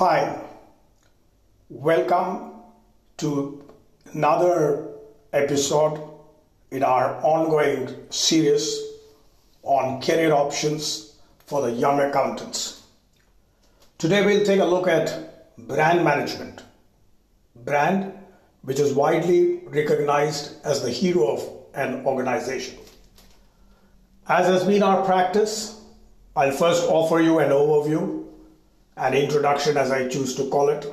Hi, welcome to another episode in our ongoing series on career options for the young accountants. Today we'll take a look at brand management. Brand, which is widely recognized as the hero of an organization. As has been our practice, I'll first offer you an overview, an introduction as I choose to call it.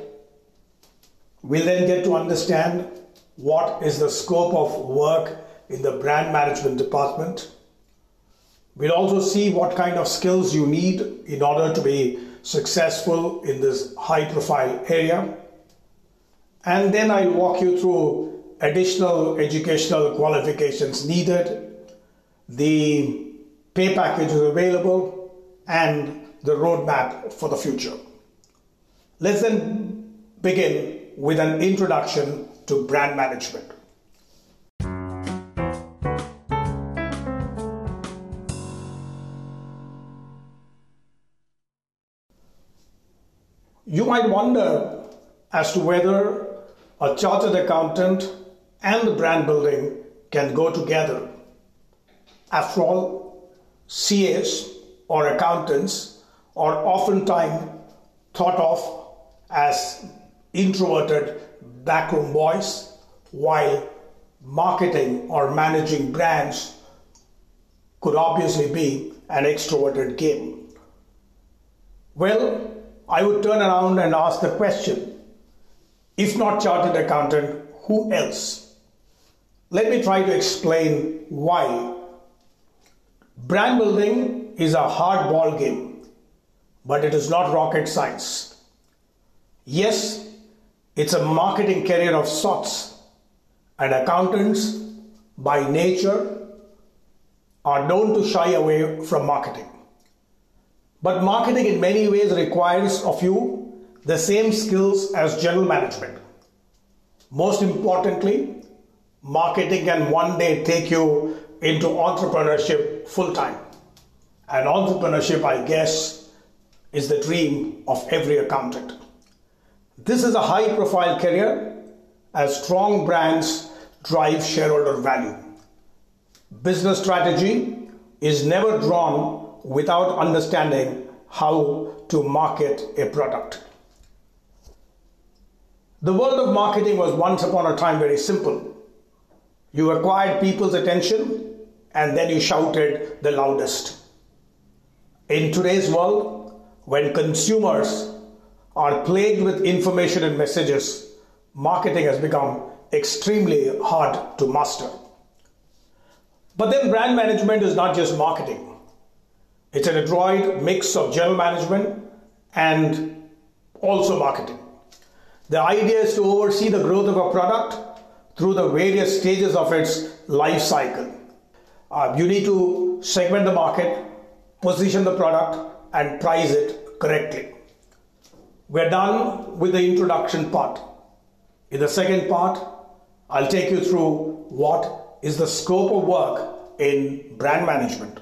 We'll then get to understand what is the scope of work in the brand management department. We'll also see what kind of skills you need in order to be successful in this high profile area. And then I'll walk you through additional educational qualifications needed, the pay packages available, and the roadmap for the future. Let's then begin with an introduction to brand management. You might wonder as to whether a chartered accountant and brand building can go together. After all, CAs or accountants are oftentimes thought of as introverted backroom boys, while marketing or managing brands could obviously be an extroverted game. Well, I would turn around and ask the question if not chartered accountant, who else? Let me try to explain why. Brand building is a hard ball game, but it is not rocket science. Yes, it's a marketing career of sorts, and accountants by nature are known to shy away from marketing. But marketing in many ways requires of you the same skills as general management. Most importantly, marketing can one day take you into entrepreneurship full time. And entrepreneurship, I guess, is the dream of every accountant. This is a high profile career as strong brands drive shareholder value. Business strategy is never drawn without understanding how to market a product. The world of marketing was once upon a time very simple. You acquired people's attention and then you shouted the loudest. In today's world, when consumers are plagued with information and messages, marketing has become extremely hard to master. But then brand management is not just marketing. It's an adroit mix of general management and also marketing. The idea is to oversee the growth of a product through the various stages of its life cycle. Uh, you need to segment the market, position the product, and price it correctly. We're done with the introduction part. In the second part, I'll take you through what is the scope of work in brand management.